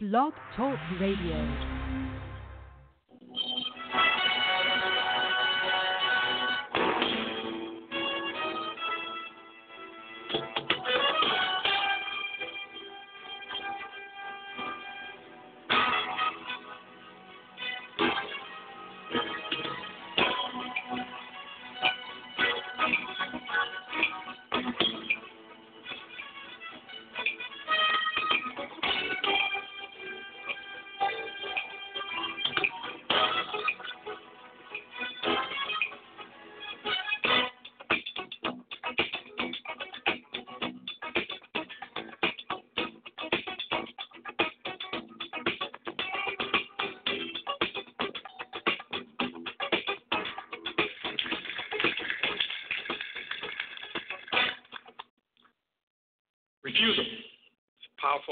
Blog Talk Radio.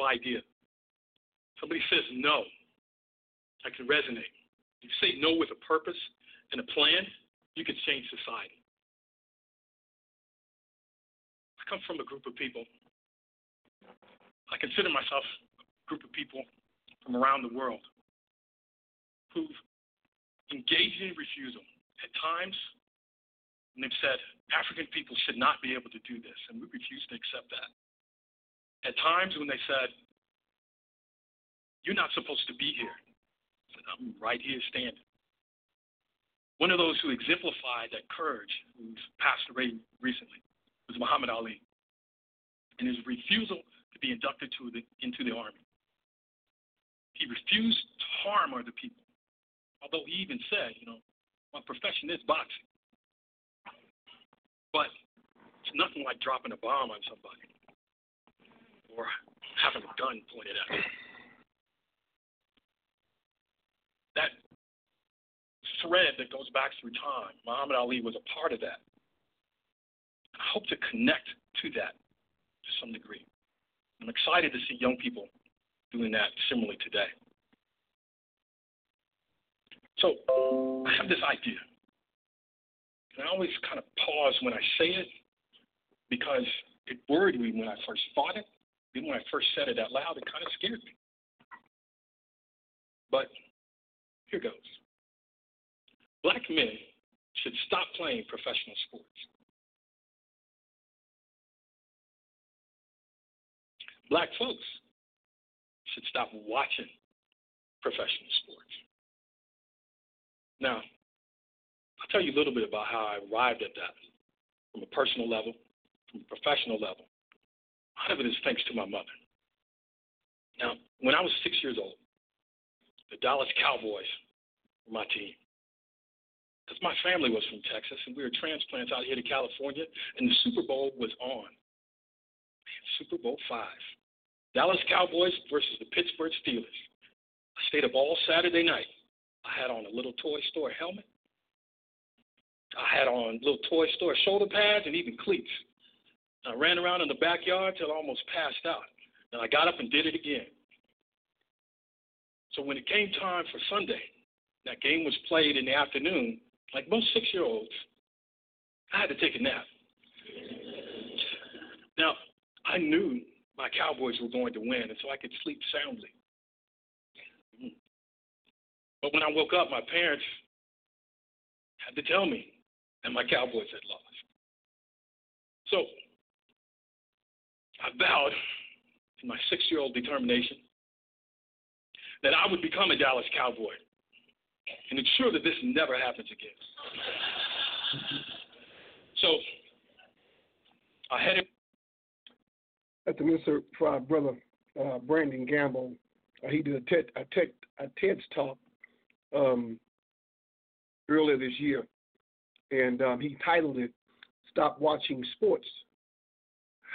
Idea. Somebody says no, I can resonate. You say no with a purpose and a plan, you can change society. I come from a group of people. I consider myself a group of people from around the world who've engaged in refusal at times and they've said African people should not be able to do this, and we refuse to accept that. At times when they said you're not supposed to be here. I Said I'm right here standing. One of those who exemplified that courage, who's passed away recently, was Muhammad Ali, and his refusal to be inducted to the, into the army. He refused to harm other people, although he even said, you know, my profession is boxing. But it's nothing like dropping a bomb on somebody or having a gun pointed at them. that thread that goes back through time. Muhammad Ali was a part of that. I hope to connect to that to some degree. I'm excited to see young people doing that similarly today. So I have this idea. And I always kind of pause when I say it because it worried me when I first thought it. Then when I first said it out loud, it kind of scared me. But here goes. Black men should stop playing professional sports. Black folks should stop watching professional sports. Now, I'll tell you a little bit about how I arrived at that from a personal level, from a professional level. Lot of it is thanks to my mother. Now, when I was six years old, the Dallas Cowboys were my team. Because my family was from Texas and we were transplants out here to California, and the Super Bowl was on. Super Bowl five. Dallas Cowboys versus the Pittsburgh Steelers. I stayed up all Saturday night. I had on a little toy store helmet. I had on little toy store shoulder pads and even cleats. I ran around in the backyard till I almost passed out. And I got up and did it again. So when it came time for Sunday, that game was played in the afternoon. Like most six year olds, I had to take a nap. Now, I knew my Cowboys were going to win, and so I could sleep soundly. But when I woke up, my parents had to tell me that my Cowboys had lost. So I vowed in my six year old determination that I would become a Dallas Cowboy and ensure that this never happens again. So I had it. At the for our brother uh, Brandon Gamble, uh, he did a TED, a a TED's talk um, earlier this year, and um, he titled it "Stop Watching Sports: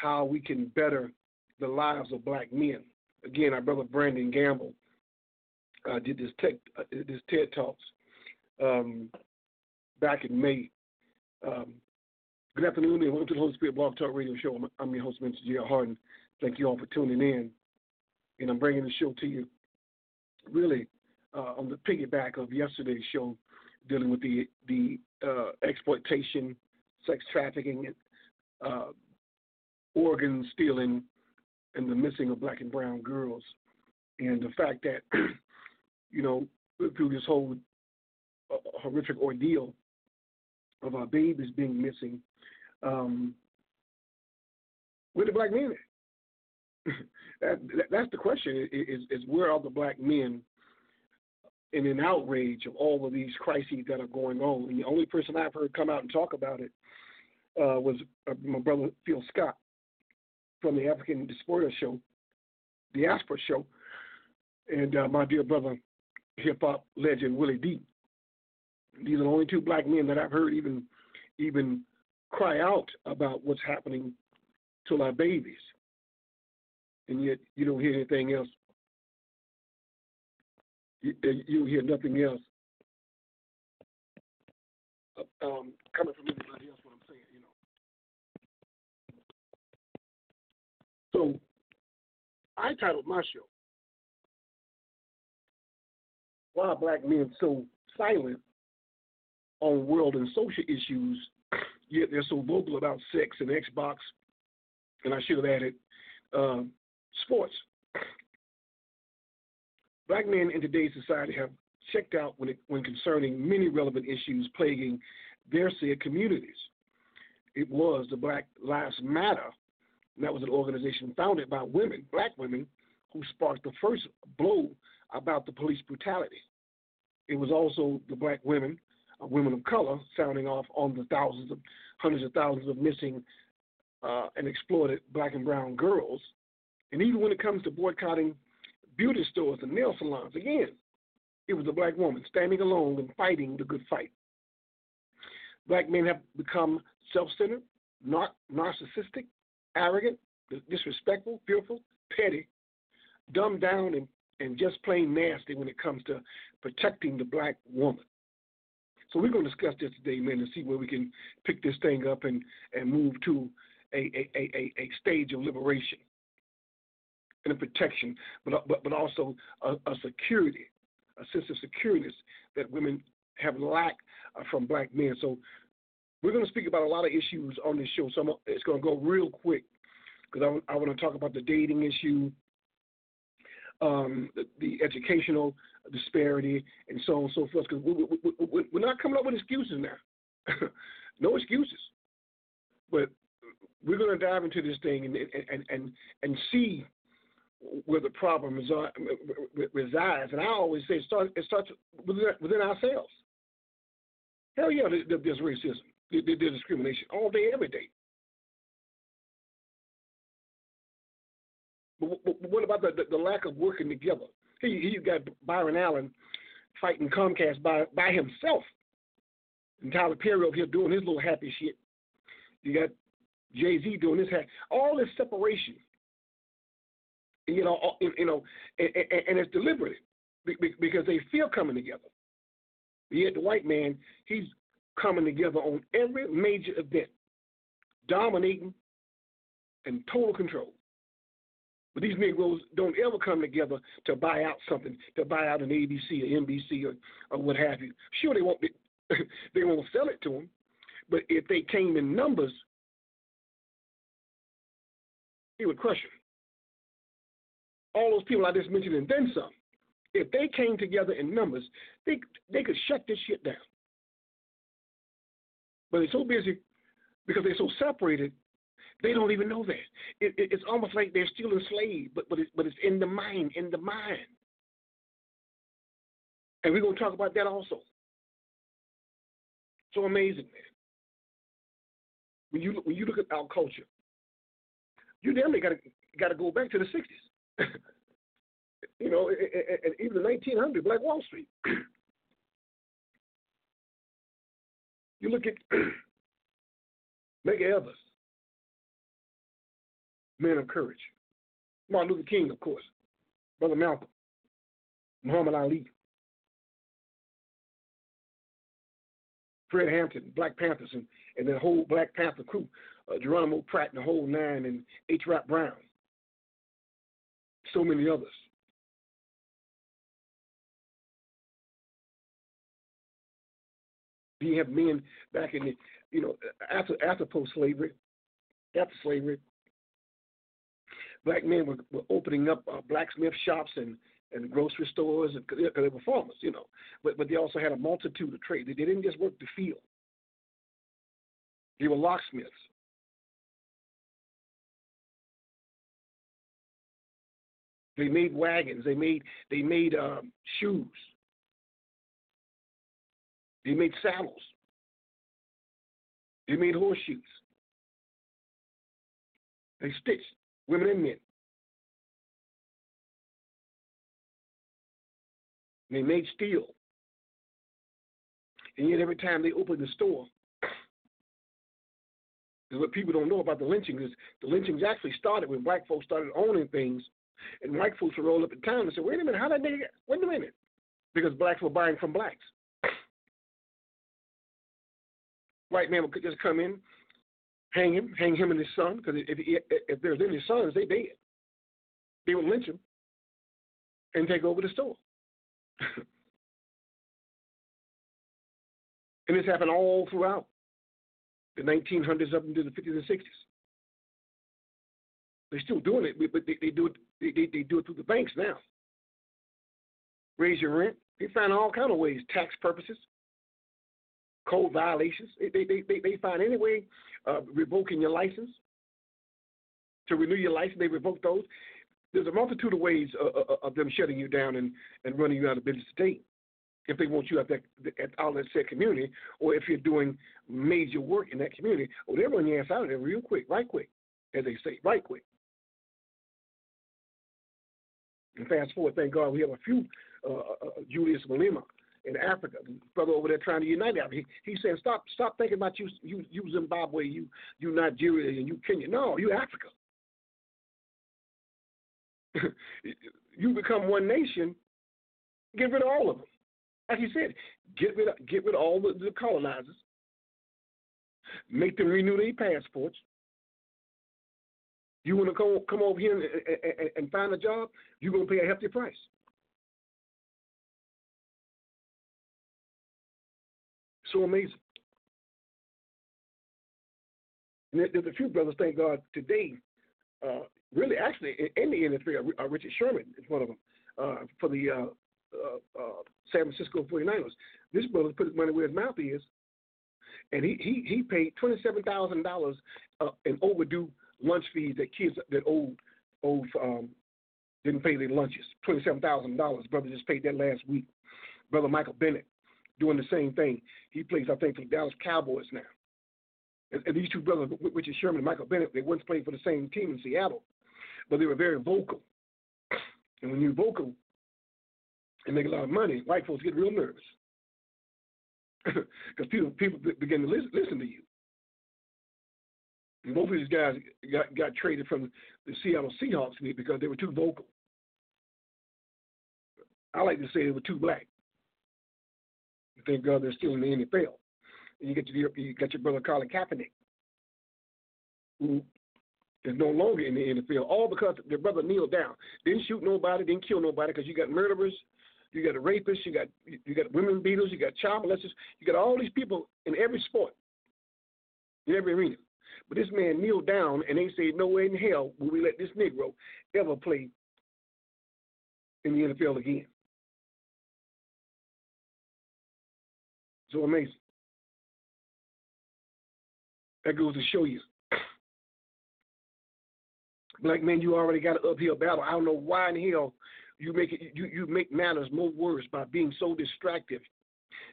How We Can Better the Lives of Black Men." Again, our brother Brandon Gamble uh, did this tech, uh, this TED talks um, back in May. Um, good afternoon and welcome to the Holy Spirit Blog Talk Radio Show. I'm, I'm your host, Mr. J.R. Harden. Thank you all for tuning in, and I'm bringing the show to you really uh, on the piggyback of yesterday's show, dealing with the the uh, exploitation, sex trafficking, uh, organ stealing, and the missing of black and brown girls. And the fact that you know through this whole uh, horrific ordeal of our babies being missing, um, where the black men that, that's the question: is, is where are the black men in an outrage of all of these crises that are going on? And the only person I've heard come out and talk about it uh, was uh, my brother Phil Scott from the African Diaspora Show, Diaspora Show, and uh, my dear brother, hip hop legend Willie D. These are the only two black men that I've heard even even cry out about what's happening to our babies, and yet you don't hear anything else. You, uh, you hear nothing else uh, um, coming from anybody So I titled my show "Why Black Men So Silent on World and Social Issues, Yet They're So Vocal About Sex and Xbox." And I should have added uh, sports. Black men in today's society have checked out when, it, when concerning many relevant issues plaguing their said communities. It was the Black Lives Matter, and that was an organization founded by women, black women, who sparked the first blow about the police brutality. It was also the black women, uh, women of color, sounding off on the thousands of, hundreds of thousands of missing uh, and exploited black and brown girls. And even when it comes to boycotting beauty stores and nail salons, again, it was a black woman standing alone and fighting the good fight. Black men have become self centered, nar- narcissistic, arrogant, disrespectful, fearful, petty, dumbed down, and, and just plain nasty when it comes to protecting the black woman. So we're going to discuss this today, man, and see where we can pick this thing up and, and move to a, a, a, a stage of liberation and a protection, but, but, but also a, a security, a sense of security that women have lacked uh, from black men. So we're going to speak about a lot of issues on this show. So it's going to go real quick because I, I want to talk about the dating issue, um, the, the, educational disparity, and so on and so forth. Because we, we, we, we're not coming up with excuses now. no excuses. But we're going to dive into this thing and and and and see where the problem resides. And I always say it starts it starts within, within ourselves. Hell yeah, there's racism, there's discrimination all day, every day. But what about the, the, lack of working together? You got Byron Allen fighting Comcast by by himself, and Tyler Perry over here doing his little happy shit. You got Jay Z doing his this, all this separation, you know, you know, and, and it's deliberate because they feel coming together. Yet the white man, he's coming together on every major event, dominating and total control. But these Negroes don't ever come together to buy out something, to buy out an ABC or NBC or, or what have you. Sure, they won't be, they won't sell it to them, but if they came in numbers, he would crush them. All those people I just mentioned and then some, if they came together in numbers, they they could shut this shit down. But they're so busy because they're so separated, they don't even know that. It, it, it's almost like they're still enslaved, but but it's, but it's in the mind, in the mind. And we're gonna talk about that also. So amazing, man. When you when you look at our culture, you definitely got to got to go back to the '60s. you know, and even the 1900s, Black Wall Street. you look at Medgar Evers, men of courage. Martin Luther King, of course. Brother Malcolm. Muhammad Ali. Fred Hampton, Black Panthers, and, and the whole Black Panther crew uh, Geronimo Pratt and the whole nine, and H. Rap Brown, so many others. You have men back in the, you know, after after post slavery, after slavery, black men were, were opening up uh, blacksmith shops and, and grocery stores and because they were farmers, you know. But but they also had a multitude of trades. They didn't just work the field. They were locksmiths. They made wagons. They made they made um, shoes. They made saddles. They made horseshoes. They stitched women and men. They made steel. And yet every time they opened the store, what people don't know about the lynchings is the lynchings actually started when black folks started owning things, and white folks would roll up in town and say, "Wait a minute, how that nigga? Wait a minute," because blacks were buying from blacks. White man would just come in, hang him, hang him and his son, because if, if, there's any sons, they dead. They would lynch him and take over the store. and this happened all throughout the 1900s up into the 50s and 60s. They're still doing it, but they, they do it. They, they, they do it through the banks now. Raise your rent. They find all kind of ways, tax purposes, code violations. They, they, they, they find any way revoking your license. To renew your license, they revoke those. There's a multitude of ways uh, uh, uh, of them shutting you down and, and running you out of business state if they want you at that at all that said community, or if you're doing major work in that community, or they'll run your ass out of there real quick, right quick, as they say, right quick. And fast forward, thank God we have a few uh, uh, Julius Malema in Africa, brother over there trying to unite Africa. He, he said, stop, stop thinking about you, you, you Zimbabwe, you, you Nigeria, and you Kenya. No, you Africa. you become one nation, get rid of all of them. Like he said, get rid of, get rid of all the, the colonizers, make them renew their passports. You want to come, come over here and, and, and find a job, you're going to pay a hefty price. So amazing. And there's a few brothers, thank God, today, uh, really, actually, in the industry, uh, Richard Sherman is one of them uh, for the uh, uh, uh San Francisco 49ers. This brother put his money where his mouth is, and he he, he paid $27,000 in overdue lunch fees that kids that owed, owed um, didn't pay their lunches. $27,000. Brother just paid that last week. Brother Michael Bennett doing the same thing. He plays, I think, for the Dallas Cowboys now. And, and these two brothers, Richard Sherman and Michael Bennett, they once played for the same team in Seattle, but they were very vocal. And when you're vocal and make a lot of money, white folks get real nervous because people people begin to listen, listen to you. And both of these guys got, got traded from the Seattle Seahawks because they were too vocal. I like to say they were too black. Thank God they're still in the NFL. And you get to your you got your brother Colin Kaepernick, who is no longer in the NFL, all because their brother kneeled down, didn't shoot nobody, didn't kill nobody, because you got murderers, you got rapists, you got you got women beaters, you got child molesters, you got all these people in every sport, in every arena. But this man kneeled down, and they said, "No way in hell will we let this Negro ever play in the NFL again." So amazing. That goes to show you. Black men, you already got an uphill battle. I don't know why in hell you make it, you, you make matters more worse by being so distracted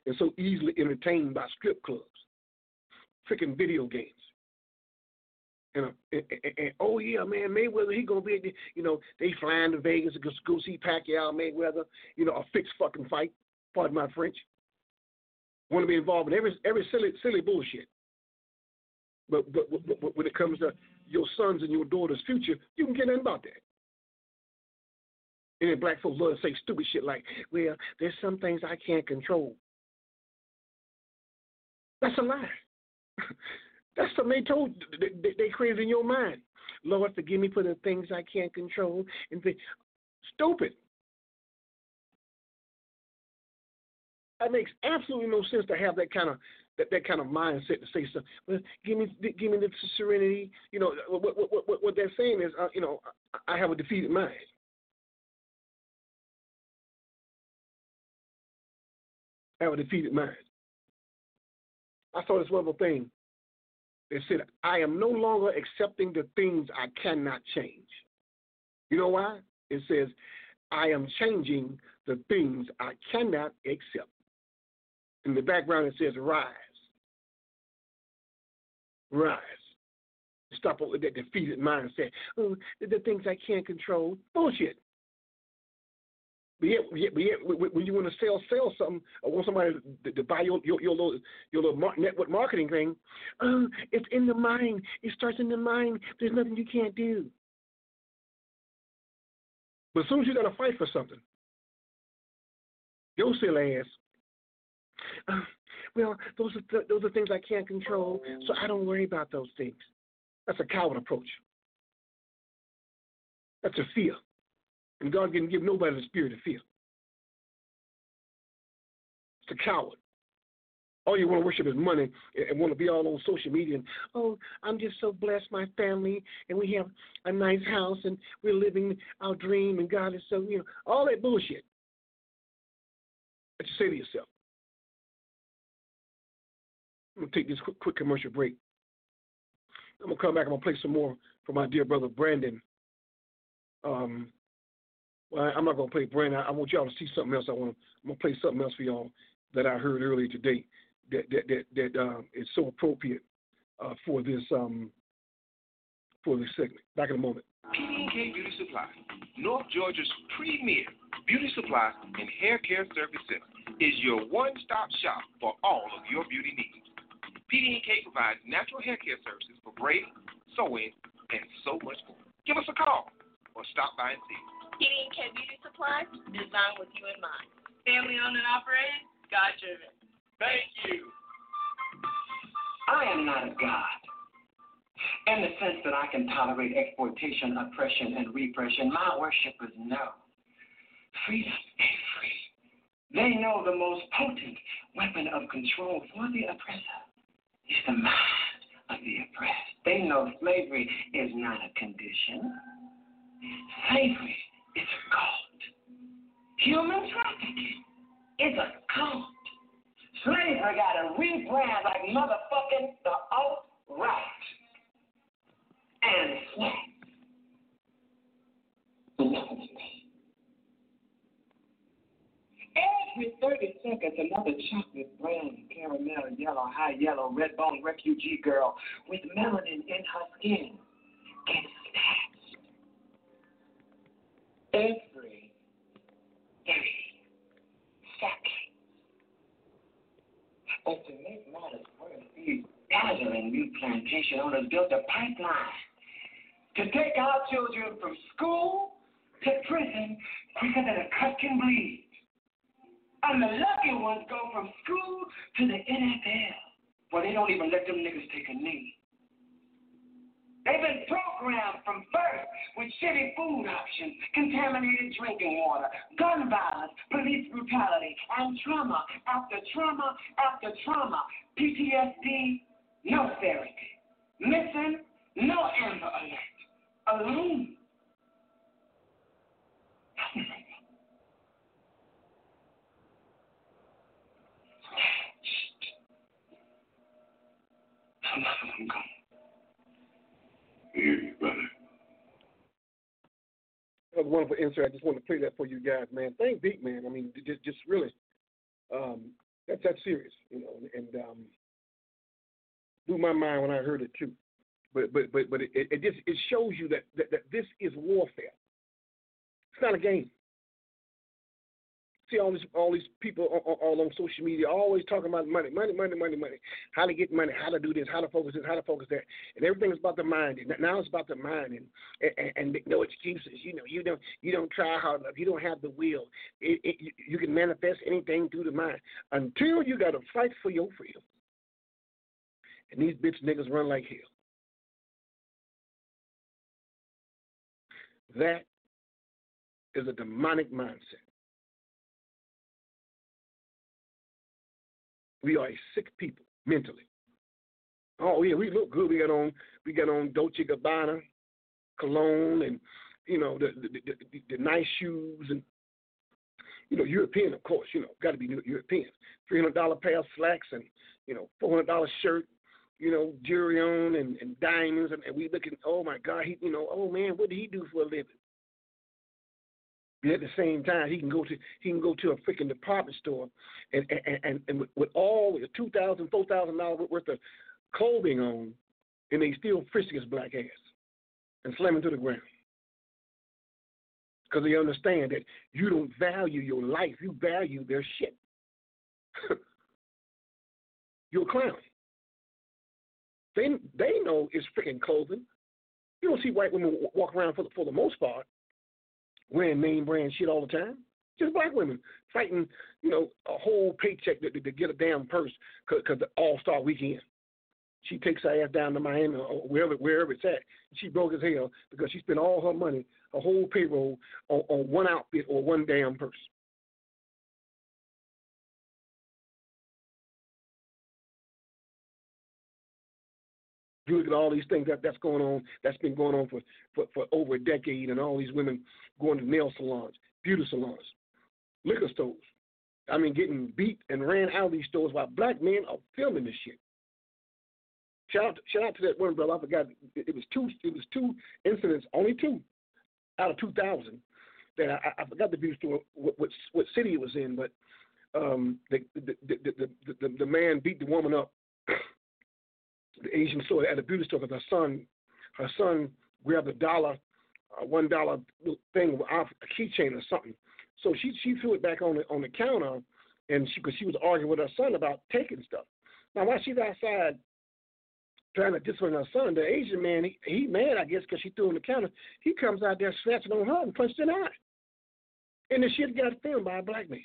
and so easily entertained by strip clubs, freaking video games. And, uh, and, and, and, oh yeah, man, Mayweather, he gonna be, you know, they flying to Vegas to go, go see Pacquiao, Mayweather, you know, a fixed fucking fight. Pardon my French want to be involved in every every silly silly bullshit. But, but, but, when it comes to your sons and your daughters' future, you can get nothing about that. And then black folks love to say stupid shit like, well, there's some things I can't control. That's a lie. That's something they told they, they, they created in your mind. Lord, forgive me for the things I can't control. And the, stupid. That makes absolutely no sense to have that kind of that, that kind of mindset to say something. Well, give me give me the serenity. You know what what what, what they're saying is, uh, you know, I have a defeated mind. I have a defeated mind. I saw this wonderful thing. It said, I am no longer accepting the things I cannot change. You know why? It says, I am changing the things I cannot accept. In the background, it says, rise. Rise. Stop with that defeated mindset. Oh, the things I can't control. Bullshit. But yet, but yet, when you want to sell sell something or want somebody to, to buy your your, your little your little network marketing thing, oh, it's in the mind. It starts in the mind. There's nothing you can't do. But as soon as you got to fight for something, your silly ass. Well, those are th- those are things I can't control, so I don't worry about those things. That's a coward approach. That's a fear. And God didn't give nobody the spirit of fear. It's a coward. All you want to worship is money and want to be all on social media and oh, I'm just so blessed, my family, and we have a nice house and we're living our dream and God is so you know all that bullshit. What you say to yourself? I'm gonna take this quick, quick commercial break. I'm gonna come back. I'm gonna play some more for my dear brother Brandon. Um, well, I'm not gonna play Brandon. I, want y'all to see something else. I want. I'm gonna play something else for y'all that I heard earlier today that that that, that uh, is so appropriate uh, for this um, for this segment. Back in a moment. PD&K Beauty Supply, North Georgia's premier beauty supply and hair care service center, is your one-stop shop for all of your beauty needs. PD&K provides natural hair care services for braiding, sewing, and so much more. Give us a call or stop by and see us. PD&K Beauty Supplies, designed with you in mind. Family owned and operated, God driven. Thank you. I am not a God. In the sense that I can tolerate exploitation, oppression, and repression, my worshipers know freedom ain't free. They know the most potent weapon of control for the oppressor is the mind of the oppressed. They know slavery is not a condition. Slavery is a cult. Human trafficking is a cult. Slavery got to rebrand like motherfucking the alt-right. And slack. Enough of me. Every 30 seconds, another chocolate, brown, caramel, yellow, high yellow, red bone refugee girl with melanin in her skin gets snatched. Every 30 seconds. But to make matters worse, these dazzling new plantation owners built a pipeline to take our children from school to prison quicker than a cut can bleed. And the lucky ones go from school to the NFL, where they don't even let them niggas take a knee. They've been programmed from birth with shitty food options, contaminated drinking water, gun violence, police brutality, and trauma after trauma after trauma. PTSD, no therapy. Missing, no Amber Alert. Alone. I'm gone. Hear you, brother. That was a wonderful insert. I just wanted to play that for you guys, man. Thank Beat, man. I mean, just just really, um, that's that serious, you know, and um, blew my mind when I heard it too. But but but but it, it just it shows you that, that that this is warfare. It's not a game. See all these all these people all, all on social media always talking about money, money, money, money, money. How to get money, how to do this, how to focus this, how to focus that, and everything's about the mind. And now it's about the mind and and, and no excuses. You know, you don't you don't try hard enough. You don't have the will. It, it, you, you can manifest anything through the mind until you got to fight for your freedom. And these bitch niggas run like hell. That is a demonic mindset. We are a sick people. mentally. Oh yeah, we look good. We got on we got on Dolce Gabbana, cologne, and you know the the, the, the, the nice shoes and you know European, of course. You know, got to be European. Three hundred dollar pair of slacks and you know four hundred dollar shirt. You know, jewelry on and, and diamonds, and, and we looking. Oh my God, he you know, oh man, what did he do for a living? And at the same time, he can go to he can go to a freaking department store, and and and, and with, with all the two thousand, four thousand dollars worth of clothing on, and they still frisk his black ass and slam him to the ground because they understand that you don't value your life, you value their shit. You're a clown. They they know it's freaking clothing. You don't see white women walk around for the, for the most part wearing name brand shit all the time. Just black women fighting, you know, a whole paycheck to, to, to get a damn purse because the All Star Weekend. She takes her ass down to Miami or wherever wherever it's at. She broke as hell because she spent all her money, her whole payroll on, on one outfit or one damn purse. You look at all these things that that's going on, that's been going on for, for, for over a decade, and all these women going to nail salons, beauty salons, liquor stores. I mean, getting beat and ran out of these stores while black men are filming this shit. Shout out, shout out to that one brother. I forgot. It, was two. It was two incidents, only two, out of two thousand. That I, I forgot the beauty store, what, what, what city it was in, but um, the, the, the, the, the, the man beat the woman up the Asian store at a beauty store because her son, her son grabbed a dollar, uh, one dollar thing off a keychain or something. So she she threw it back on the on the counter, and she because she was arguing with her son about taking stuff. Now while she's outside trying to discipline her son, the Asian man he, he mad I guess because she threw on the counter. He comes out there snatching on her and punched in eye. And the shit got filmed by a black man.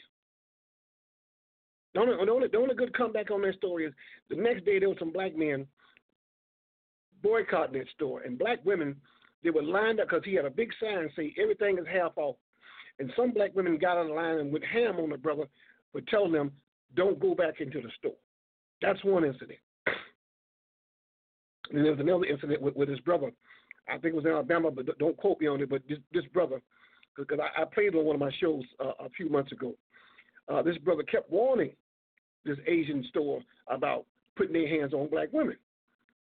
The only, the only, the only good comeback on that story is the next day there was some black men boycotting that store. And black women, they were lined up because he had a big sign saying everything is half off. And some black women got on the line and went ham on the brother for telling them, don't go back into the store. That's one incident. and there was another incident with, with his brother. I think it was in Alabama, but don't quote me on it. But this, this brother, because I, I, played on one of my shows uh, a few months ago, uh, this brother kept warning this Asian store about putting their hands on black women.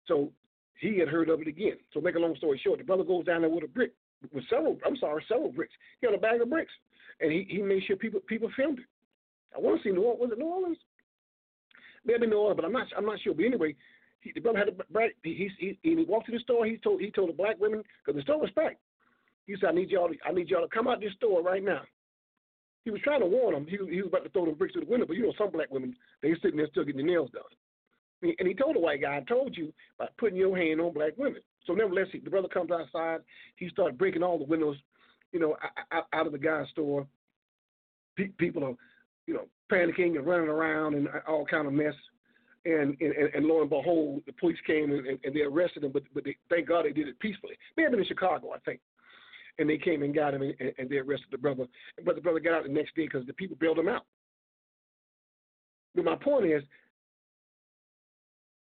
So he had heard of it again. So make a long story short, the brother goes down there with a brick, with several, I'm sorry, several bricks. He had a bag of bricks, and he, he made sure people people filmed it. I want to see New Orleans. Was it New Orleans? Maybe New Orleans, but I'm not I'm not sure. But anyway, he, the brother had a brick. He, he, he, he walked to the store. He told he told the black women because the store was packed. He said, "I need y'all. To, I need y'all to come out this store right now." He was trying to warn them. He, he was about to throw them bricks through the window, but you know some black women they sitting there still getting their nails done. And he told the white guy, I told you about putting your hand on black women. So nevertheless, he, the brother comes outside. He started breaking all the windows, you know, out, out of the guy's store. Pe- people are, you know, panicking and running around and uh, all kind of mess. And, and, and lo and behold, the police came and, and they arrested him, but, but they, thank God they did it peacefully. May have been in Chicago, I think. And they came and got him and, and they arrested the brother. But the brother got out the next day because the people bailed him out. But my point is,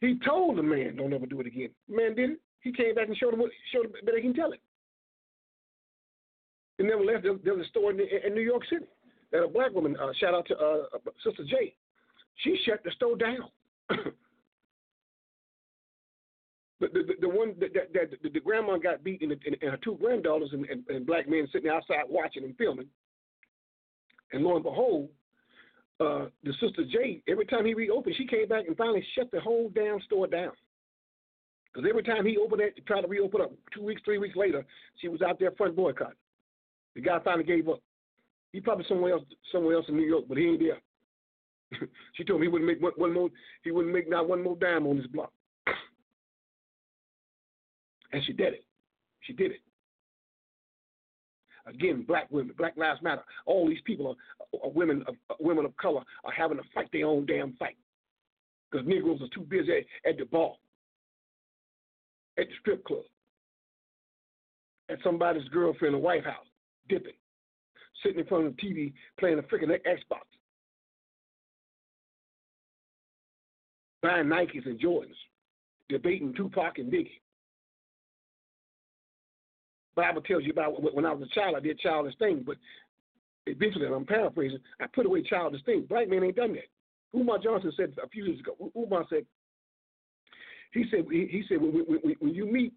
he told the man, "Don't ever do it again." The man did it. He came back and showed him what showed him that he can tell it. He never left. There, was a store in, in, New York City that a black woman. Uh, shout out to uh, Sister J. She shut the store down. the, the, the one that, that, that the, the, grandma got beat and, and, and her two granddaughters and, and, and, black men sitting outside watching and filming. And lo and behold, uh, the sister Jade, every time he reopened, she came back and finally shut the whole damn store down. Because every time he opened it, tried to reopen up, two weeks, three weeks later, she was out there front boycott. The guy finally gave up. He probably somewhere else, somewhere else in New York, but he ain't there. she told him he wouldn't make one, one more, he wouldn't make not one more dime on this block. and she did it. She did it. Again, black women, Black Lives Matter. All these people are, are women of uh, women of color are having to fight their own damn fight because Negroes are too busy at, at the bar, at the strip club, at somebody's girlfriend or White House, dipping, sitting in front of the TV playing a freaking Xbox. buying Nikes and Jordans, debating Tupac and Biggie. Bible tells you about when I was a child, I did childish things, but eventually, I'm paraphrasing, I put away childish things. Black men ain't done that. Umar Johnson said a few years ago. Umar said, he said, he said, when, when, when you meet,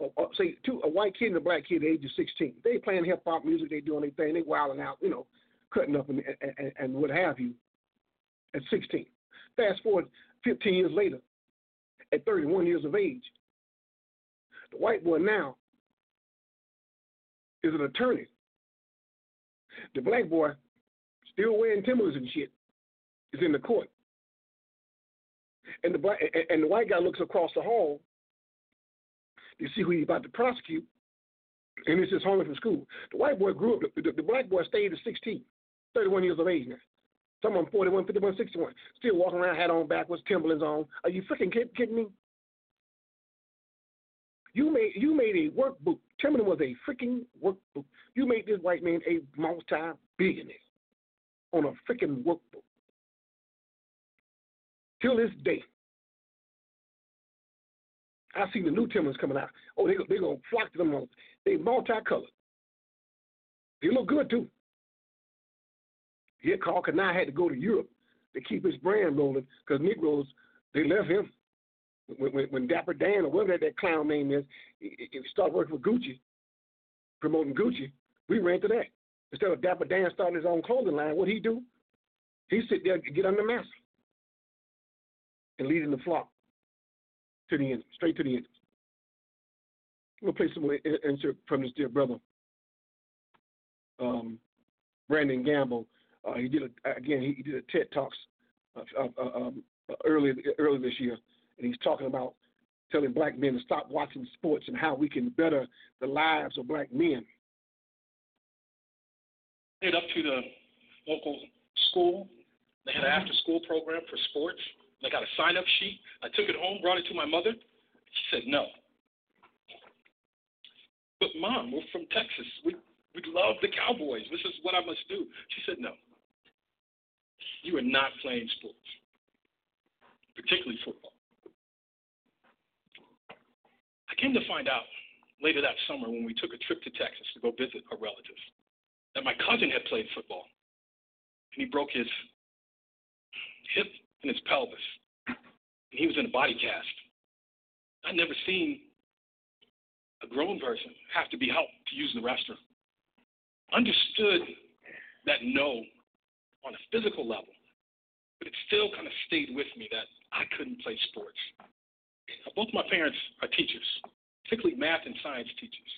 uh, say, two, a white kid and a black kid at the age of 16, they playing hip hop music, they doing their thing, they wilding out, you know, cutting up and, and, and what have you at 16. Fast forward 15 years later, at 31 years of age, the white boy now is an attorney. The black boy, still wearing Timberlands and shit, is in the court. And the black and the white guy looks across the hall to see who he's about to prosecute, and it's just home from school. The white boy grew up. The, the, the black boy stayed at 16, 31 years of age now. Some of them 41, 51, 61. Still walking around, hat on backwards, Timberlands on. Are you freaking kidding me? You made you made a workbook. Timberland was a freaking workbook. You made this white man a multi-billionaire on a freaking workbook. Till this day, I see the new Timberlands coming out. Oh, they they gonna flock to them. They multicolored. They look good too. Yet Karl Kani had to go to Europe to keep his brand rolling because Negroes they left him when, when, Dapper Dan or whatever that, that clown name is, he, he started working for Gucci, promoting Gucci. We ran to that instead of Dapper Dan starting his own clothing line. What he do? He sit there and get under master and leading the flock to the end, straight to the end. We'll play some insert from this dear brother, um, Brandon Gamble. Uh, he did a, again. He did a TED talks uh, uh, um, earlier earlier this year, and he's talking about telling black men to stop watching sports and how we can better the lives of black men. Head up to the local school. They had an after-school program for sports. They got a sign-up sheet. I took it home, brought it to my mother. She said no. But mom, we're from Texas. We we love the Cowboys. This is what I must do. She said no. You are not playing sports, particularly football. I came to find out later that summer when we took a trip to Texas to go visit a relative that my cousin had played football and he broke his hip and his pelvis and he was in a body cast. I'd never seen a grown person have to be helped to use the restroom. Understood that no on a physical level, but it still kind of stayed with me that I couldn't play sports. Both my parents are teachers, particularly math and science teachers.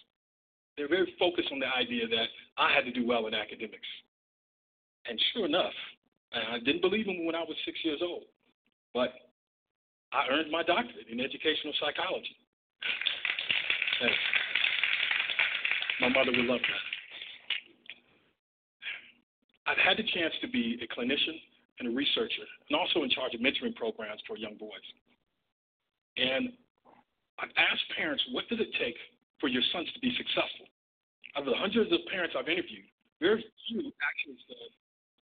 They're very focused on the idea that I had to do well in academics. And sure enough, I didn't believe them when I was six years old, but I earned my doctorate in educational psychology. My mother would love that. I've had the chance to be a clinician and a researcher, and also in charge of mentoring programs for young boys. And I've asked parents, what does it take for your sons to be successful? Out of the hundreds of parents I've interviewed, very few actually said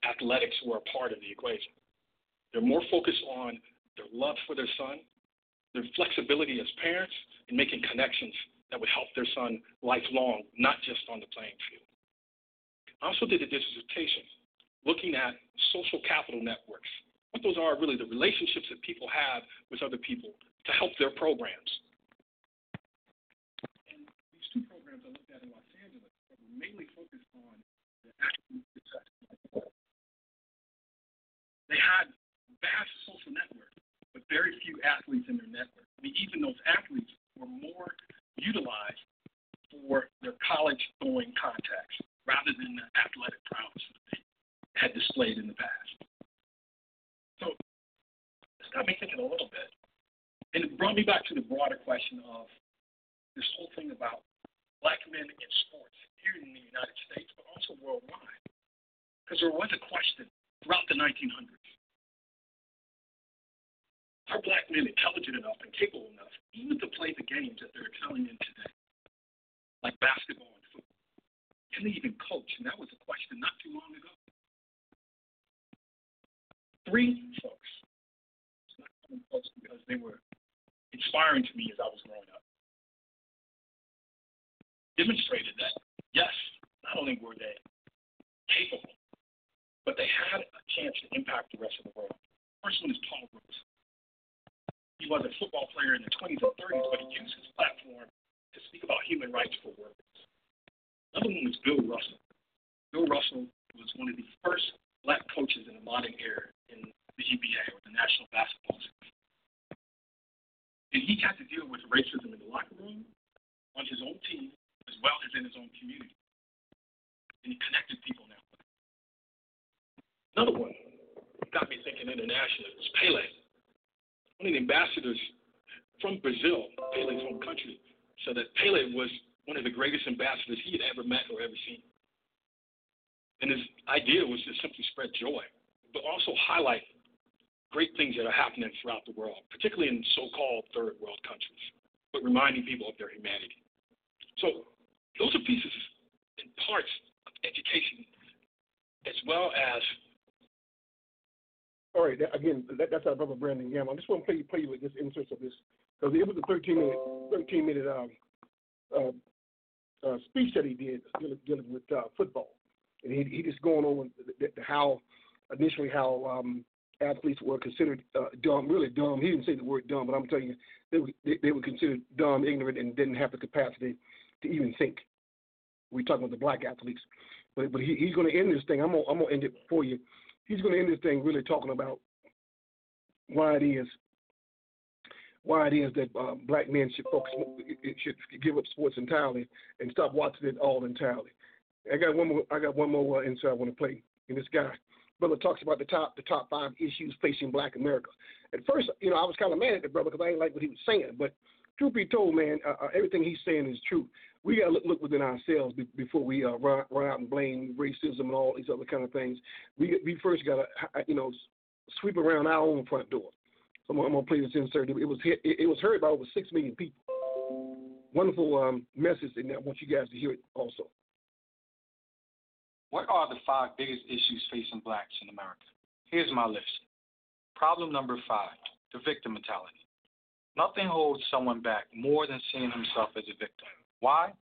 athletics were a part of the equation. They're more focused on their love for their son, their flexibility as parents, and making connections that would help their son lifelong, not just on the playing field. I also did a dissertation looking at social capital networks. What those are really the relationships that people have with other people to help their programs. And these two programs I looked at in Los Angeles were mainly focused on the success. They had vast social networks, but very few athletes in their network. I mean, even those athletes were more utilized for their college going contacts rather than the athletic prowess that they had displayed in the past. So it's got me thinking a little bit. Brought me back to the broader question of this whole thing about black men in sports here in the United States, but also worldwide. Because there was a question throughout the 1900s. Are black men intelligent enough and capable enough even to play the games that they're excelling in today, like basketball and football? Can they even coach? And that was a question not too long ago. Three folks, folks because they were inspiring to me as I was growing up. Demonstrated that, yes, not only were they capable, but they had a chance to impact the rest of the world. First one is Paul Robeson. He was a football player in the 20s and 30s, but he used his platform to speak about human rights for workers. Another one was Bill Russell. Bill Russell was one of the first black coaches in the modern era in the NBA, or the National Basketball Association. And he had to deal with racism in the locker room, on his own team, as well as in his own community. And he connected people now. Another one got me thinking internationally was Pele. One of the ambassadors from Brazil, Pele's home country, said that Pele was one of the greatest ambassadors he had ever met or ever seen. And his idea was to simply spread joy, but also highlight great things that are happening throughout the world, particularly in so called third world countries, but reminding people of their humanity. So, those are pieces and parts of education, as well as all right, that, again, that, that's our brother Brandon Gamble. I just want to play, play you with this inserts of this because it was a 13 minute 13 minute um, uh, uh, speech that he did dealing, dealing with uh, football, and he he just going on the, the, how initially how um, athletes were considered uh, dumb, really dumb. He didn't say the word dumb, but I'm telling you, they were, they, they were considered dumb, ignorant, and didn't have the capacity to even think. We're talking about the black athletes, but but he, he's going to end this thing. I'm gonna I'm gonna end it for you he's going to end this thing really talking about why it is why it is that uh, black men should focus should give up sports entirely and stop watching it all entirely. I got one more I got one more uh, insert I want to play. And this guy, brother, talks about the top the top five issues facing Black America. At first, you know, I was kind of mad at the brother because I didn't like what he was saying. But truth be told, man, uh, uh everything he's saying is true we got to look, look within ourselves be, before we uh, run, run out and blame racism and all these other kind of things. We we first got to you know sweep around our own front door. So I'm, I'm gonna play this insert. It was hit, it, it, was heard by over six million people. Wonderful um, message, and I want you guys to hear it also. What are the five biggest issues facing blacks in America? Here's my list. Problem number five: the victim mentality. Nothing holds someone back more than seeing himself as a victim. Why?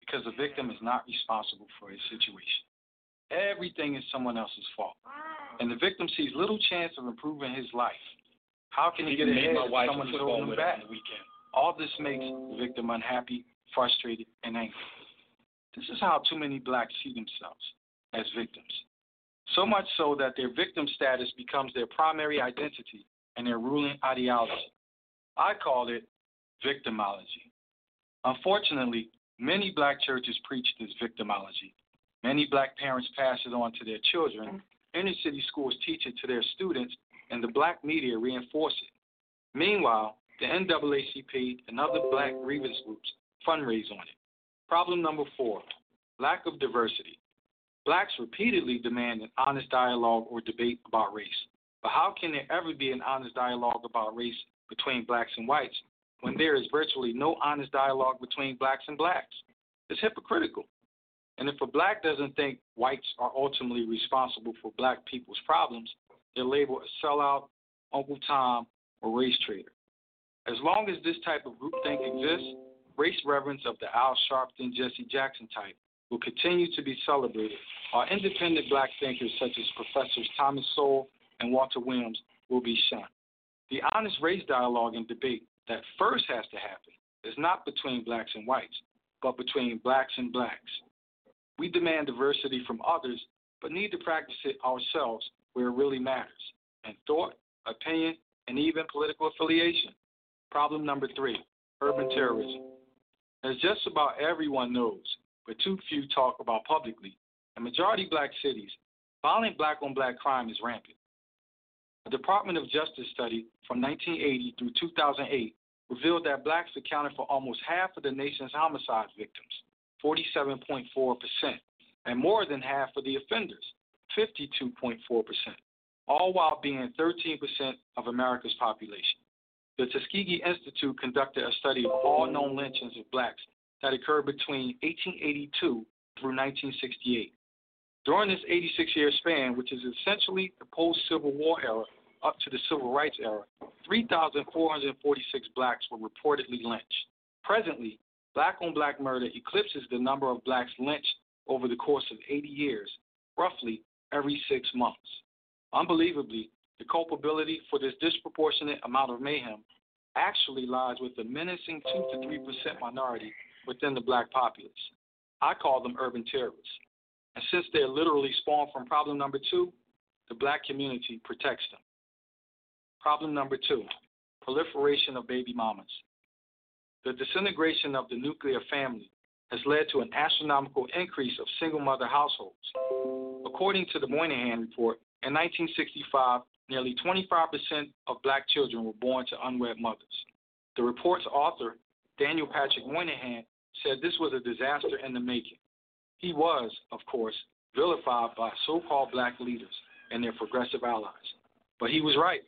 Because the victim is not responsible for his situation. Everything is someone else's fault. And the victim sees little chance of improving his life. How can he, get ahead if someone is holding him back? All this makes the victim unhappy, frustrated, and angry. This is how too many blacks see themselves as victims. So much so that their victim status becomes their primary identity and their ruling ideology. I call it victimology. Unfortunately, many black churches preach this victimology. Many black parents pass it on to their children. Inner city schools teach it to their students, and the black media reinforce it. Meanwhile, the NAACP and other black grievance groups fundraise on it. Problem number four lack of diversity. Blacks repeatedly demand an honest dialogue or debate about race. But how can there ever be an honest dialogue about race between blacks and whites when there is virtually no honest dialogue between blacks and blacks. It's hypocritical. And if a black doesn't think whites are ultimately responsible for black people's problems, they're labeled a sellout, Uncle Tom, or race traitor. As long as this type of groupthink exists, race reverence of the Al Sharpton, Jesse Jackson type will continue to be celebrated, our independent black thinkers such as Professors Thomas Sowell and Walter Williams will be shunned. The honest race dialogue and debate that first has to happen is not between blacks and whites, but between blacks and blacks. We demand diversity from others, but need to practice it ourselves where it really matters in thought, opinion, and even political affiliation. Problem number three urban terrorism. As just about everyone knows, but too few talk about publicly, in majority black cities, violent black on black crime is rampant. A Department of Justice study from 1980 through 2008 revealed that blacks accounted for almost half of the nation's homicide victims, 47.4%, and more than half of the offenders, 52.4%, all while being 13% of America's population. The Tuskegee Institute conducted a study of all known lynchings of blacks that occurred between 1882 through 1968. During this 86 year span, which is essentially the post Civil War era, up to the civil rights era, 3,446 blacks were reportedly lynched. Presently, black on black murder eclipses the number of blacks lynched over the course of 80 years, roughly every six months. Unbelievably, the culpability for this disproportionate amount of mayhem actually lies with the menacing 2 to 3% minority within the black populace. I call them urban terrorists. And since they're literally spawned from problem number two, the black community protects them. Problem number two proliferation of baby mamas. The disintegration of the nuclear family has led to an astronomical increase of single mother households. According to the Moynihan Report, in 1965, nearly 25% of black children were born to unwed mothers. The report's author, Daniel Patrick Moynihan, said this was a disaster in the making. He was, of course, vilified by so called black leaders and their progressive allies. But he was right.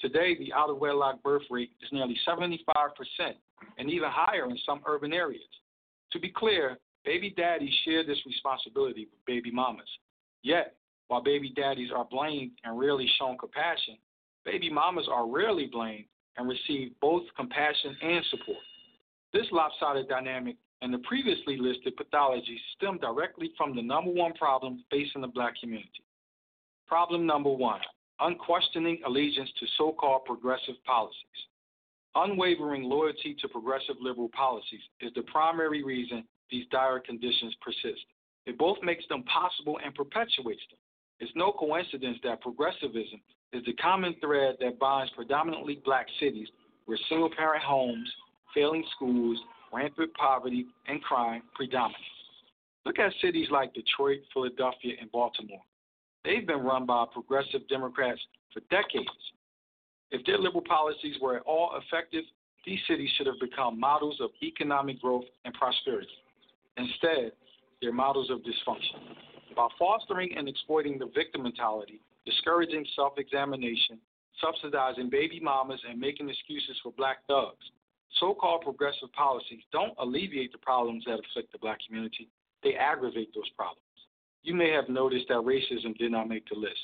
Today, the out of wedlock birth rate is nearly 75% and even higher in some urban areas. To be clear, baby daddies share this responsibility with baby mamas. Yet, while baby daddies are blamed and rarely shown compassion, baby mamas are rarely blamed and receive both compassion and support. This lopsided dynamic and the previously listed pathologies stem directly from the number one problem facing the black community. Problem number one unquestioning allegiance to so called progressive policies. Unwavering loyalty to progressive liberal policies is the primary reason these dire conditions persist. It both makes them possible and perpetuates them. It's no coincidence that progressivism is the common thread that binds predominantly black cities where single parent homes, failing schools, rampant poverty, and crime predominate. Look at cities like Detroit, Philadelphia, and Baltimore. They've been run by progressive Democrats for decades. If their liberal policies were at all effective, these cities should have become models of economic growth and prosperity. Instead, they're models of dysfunction. By fostering and exploiting the victim mentality, discouraging self examination, subsidizing baby mamas, and making excuses for black thugs, so called progressive policies don't alleviate the problems that afflict the black community, they aggravate those problems. You may have noticed that racism did not make the list.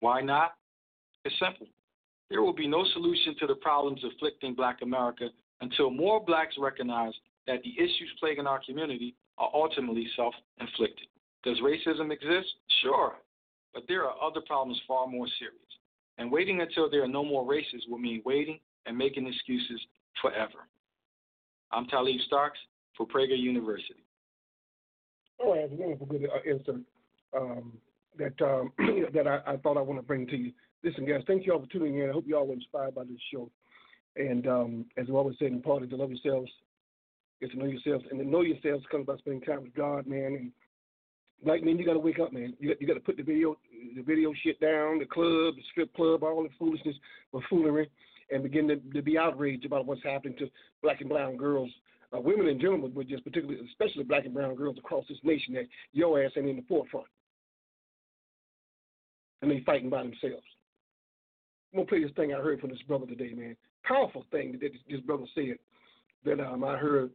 Why not? It's simple. There will be no solution to the problems afflicting black America until more blacks recognize that the issues plaguing our community are ultimately self inflicted. Does racism exist? Sure. But there are other problems far more serious. And waiting until there are no more races will mean waiting and making excuses forever. I'm Taleeb Starkes for Prager University. Oh, that's a wonderful good uh, insert um, that um, that I, I, thought I want to bring to you. Listen, guys, thank you all for tuning in. I hope you all were inspired by this show. And um, as we always say in part to love yourselves, get to know yourselves, and to know yourselves comes by spending time with God, man. And like man, you got to wake up, man. You got, you got to put the video the video shit down, the club, the strip club, all the foolishness, buffoonery, and begin to, to be outraged about what's happening to black and brown girls uh, women in general, but just particularly, especially black and brown girls across this nation, that your ass ain't in the forefront. And they fighting by themselves. I'm gonna play this thing I heard from this brother today, man. Powerful thing that this brother said that um, I heard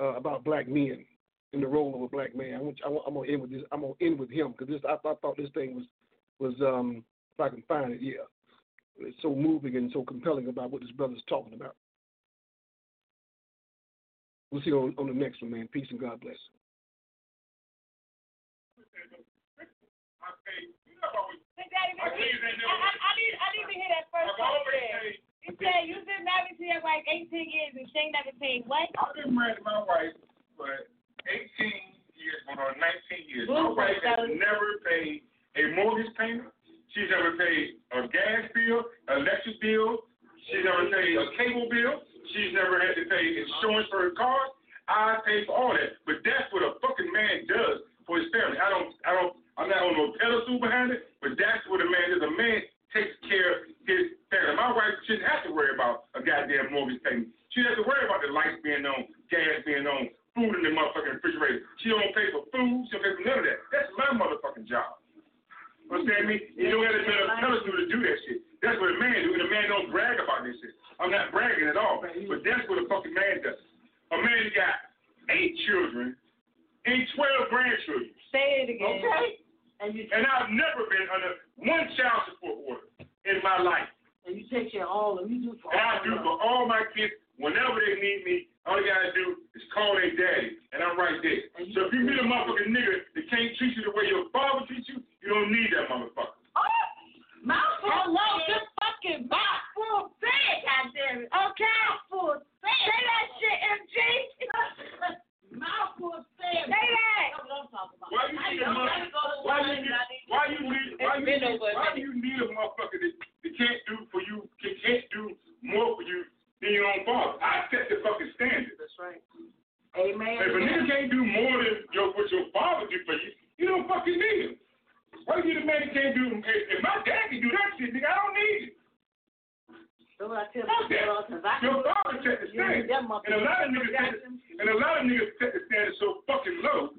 uh, about black men in the role of a black man. I want, I am gonna end with this. I'm gonna end with him because this I, I thought this thing was was um, if I can find it, yeah, it's so moving and so compelling about what this brother's talking about. We'll see you on, on the next one, man. Peace and God bless. Daddy, I, I, I, need, I need to hear that first part. You said you've been married to your wife 18 years and she never paid what? I've been married to my wife for 18 years, going on 19 years. My wife has never paid a mortgage payment. She's never paid a gas bill, electric bill. She's never paid a cable bill. She's never had to pay insurance for her car. I pay for all that. But that's what a fucking man does for his family. I don't, I don't, I'm not on no pedestal behind it, but that's what a man does. A man takes care of his family. My wife shouldn't have to worry about a goddamn mortgage payment. She doesn't have to worry about the lights being on, gas being on, food in the motherfucking refrigerator. She don't pay for food. She don't pay for none of that. That's my motherfucking job. Understand me? You don't have to tell us to do that shit. That's what a man do, and a man don't brag about this shit. I'm not bragging at all, but that's what a fucking man does. A man got eight children and 12 grandchildren. Say it again. Okay? And, you and I've never been under one child support order in my life. And you take care of all of them. You do for and all I do for all my kids whenever they need me. All you gotta do is call their daddy, and I'm right there. So if you meet a motherfucking nigga that can't treat you the way your father treats you, don't need that motherfucker. Oh, Mouthful. Hello, good fucking mouthful said, goddammit. Okay. Mouthful said. Say that shit, MG. mouthful said. Say that. Why you need a motherfucker? Why you need? Why you need? Why you need? Why do you need a motherfucker that, that can't do for you? That can't do more for you than your own father? I set the fucking standard. That's right. Amen. If a nigga can't do more than your what your father do for you, you don't fucking need him. Why you the man that can't do? If, if my dad can do that shit, nigga, I don't need it. So I tell Fuck that. you, because I Your father set the you need standard. them And a lot of niggas set the, and a lot of niggas set the standard so fucking low,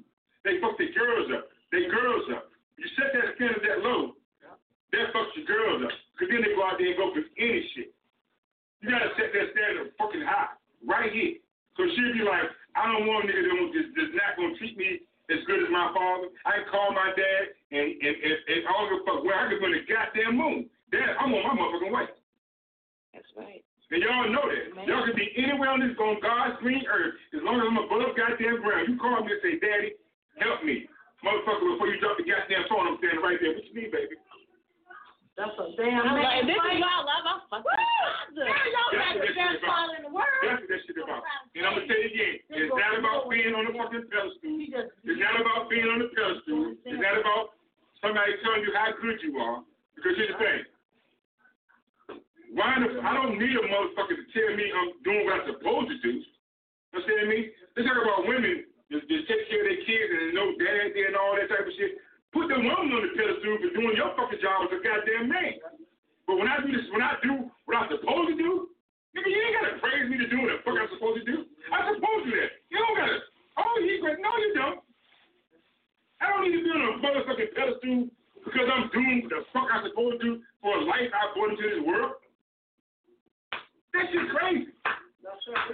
they fuck their girls up. They girls up. You set that standard that low, that fucks your girls up. Because then they go out there and go for any shit. You gotta set that standard fucking high, right here. So she'll be like, I don't want a nigga that won't- that's, that's not gonna treat me as good as my father. I can call my dad and and, and, and I don't give a fuck where I can go in the goddamn moon. Dad, I'm on my motherfucking way. That's right. And y'all know that. Man. Y'all can be anywhere on this on God's green earth as long as I'm above goddamn ground. You call me and say, Daddy, help me. Motherfucker, before you drop the goddamn phone, I'm standing right there. What you need, baby? That's a damn I'm man. like, this is fight. why I love our fucking Woo! father. Yeah, y'all got That's the what that best shit about. father in the world. That's what that shit about. And I'm gonna tell you again, it's not about being on the fucking pedestal. It's not about being on the pedestal. It's not about somebody telling you how good you are. Because here's the thing. Why the, I don't need a motherfucker to tell me I'm doing what I'm supposed to do. You understand me? Let's talk about women that, that take care of their kids and know dad and all that type of shit. Put the woman on the pedestal for doing your fucking job as a goddamn man. But when I do this, when I do what I'm supposed to do, nigga, you ain't gotta praise me to do what the fuck I'm supposed to do. I'm supposed to do that. You don't gotta. Oh, he great. No, you don't. I don't need to be on a motherfucking pedestal because I'm doing what the fuck I'm supposed to do for a life I brought into this world. That shit's crazy.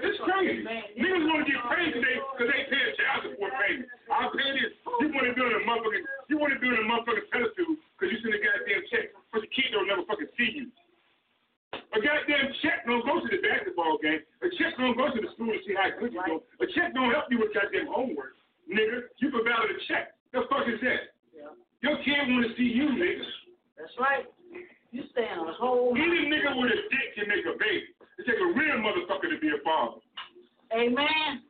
It's crazy. Niggas want to get paid today because they pay a child support payment. I'll pay this. You want to be on a motherfucking, you want to be on a motherfucking pedestal because you send a goddamn check, but the kid don't never fucking see you. A goddamn check don't go to the basketball game. A check don't go to the school to see how good you go. A check don't help you with goddamn homework, nigga. You provided a check. The fuck is that? Your kid want to see you, nigga. That's right. You stand on a whole. Any nigga with a dick can make a baby. It take a real motherfucker to be a father. Amen.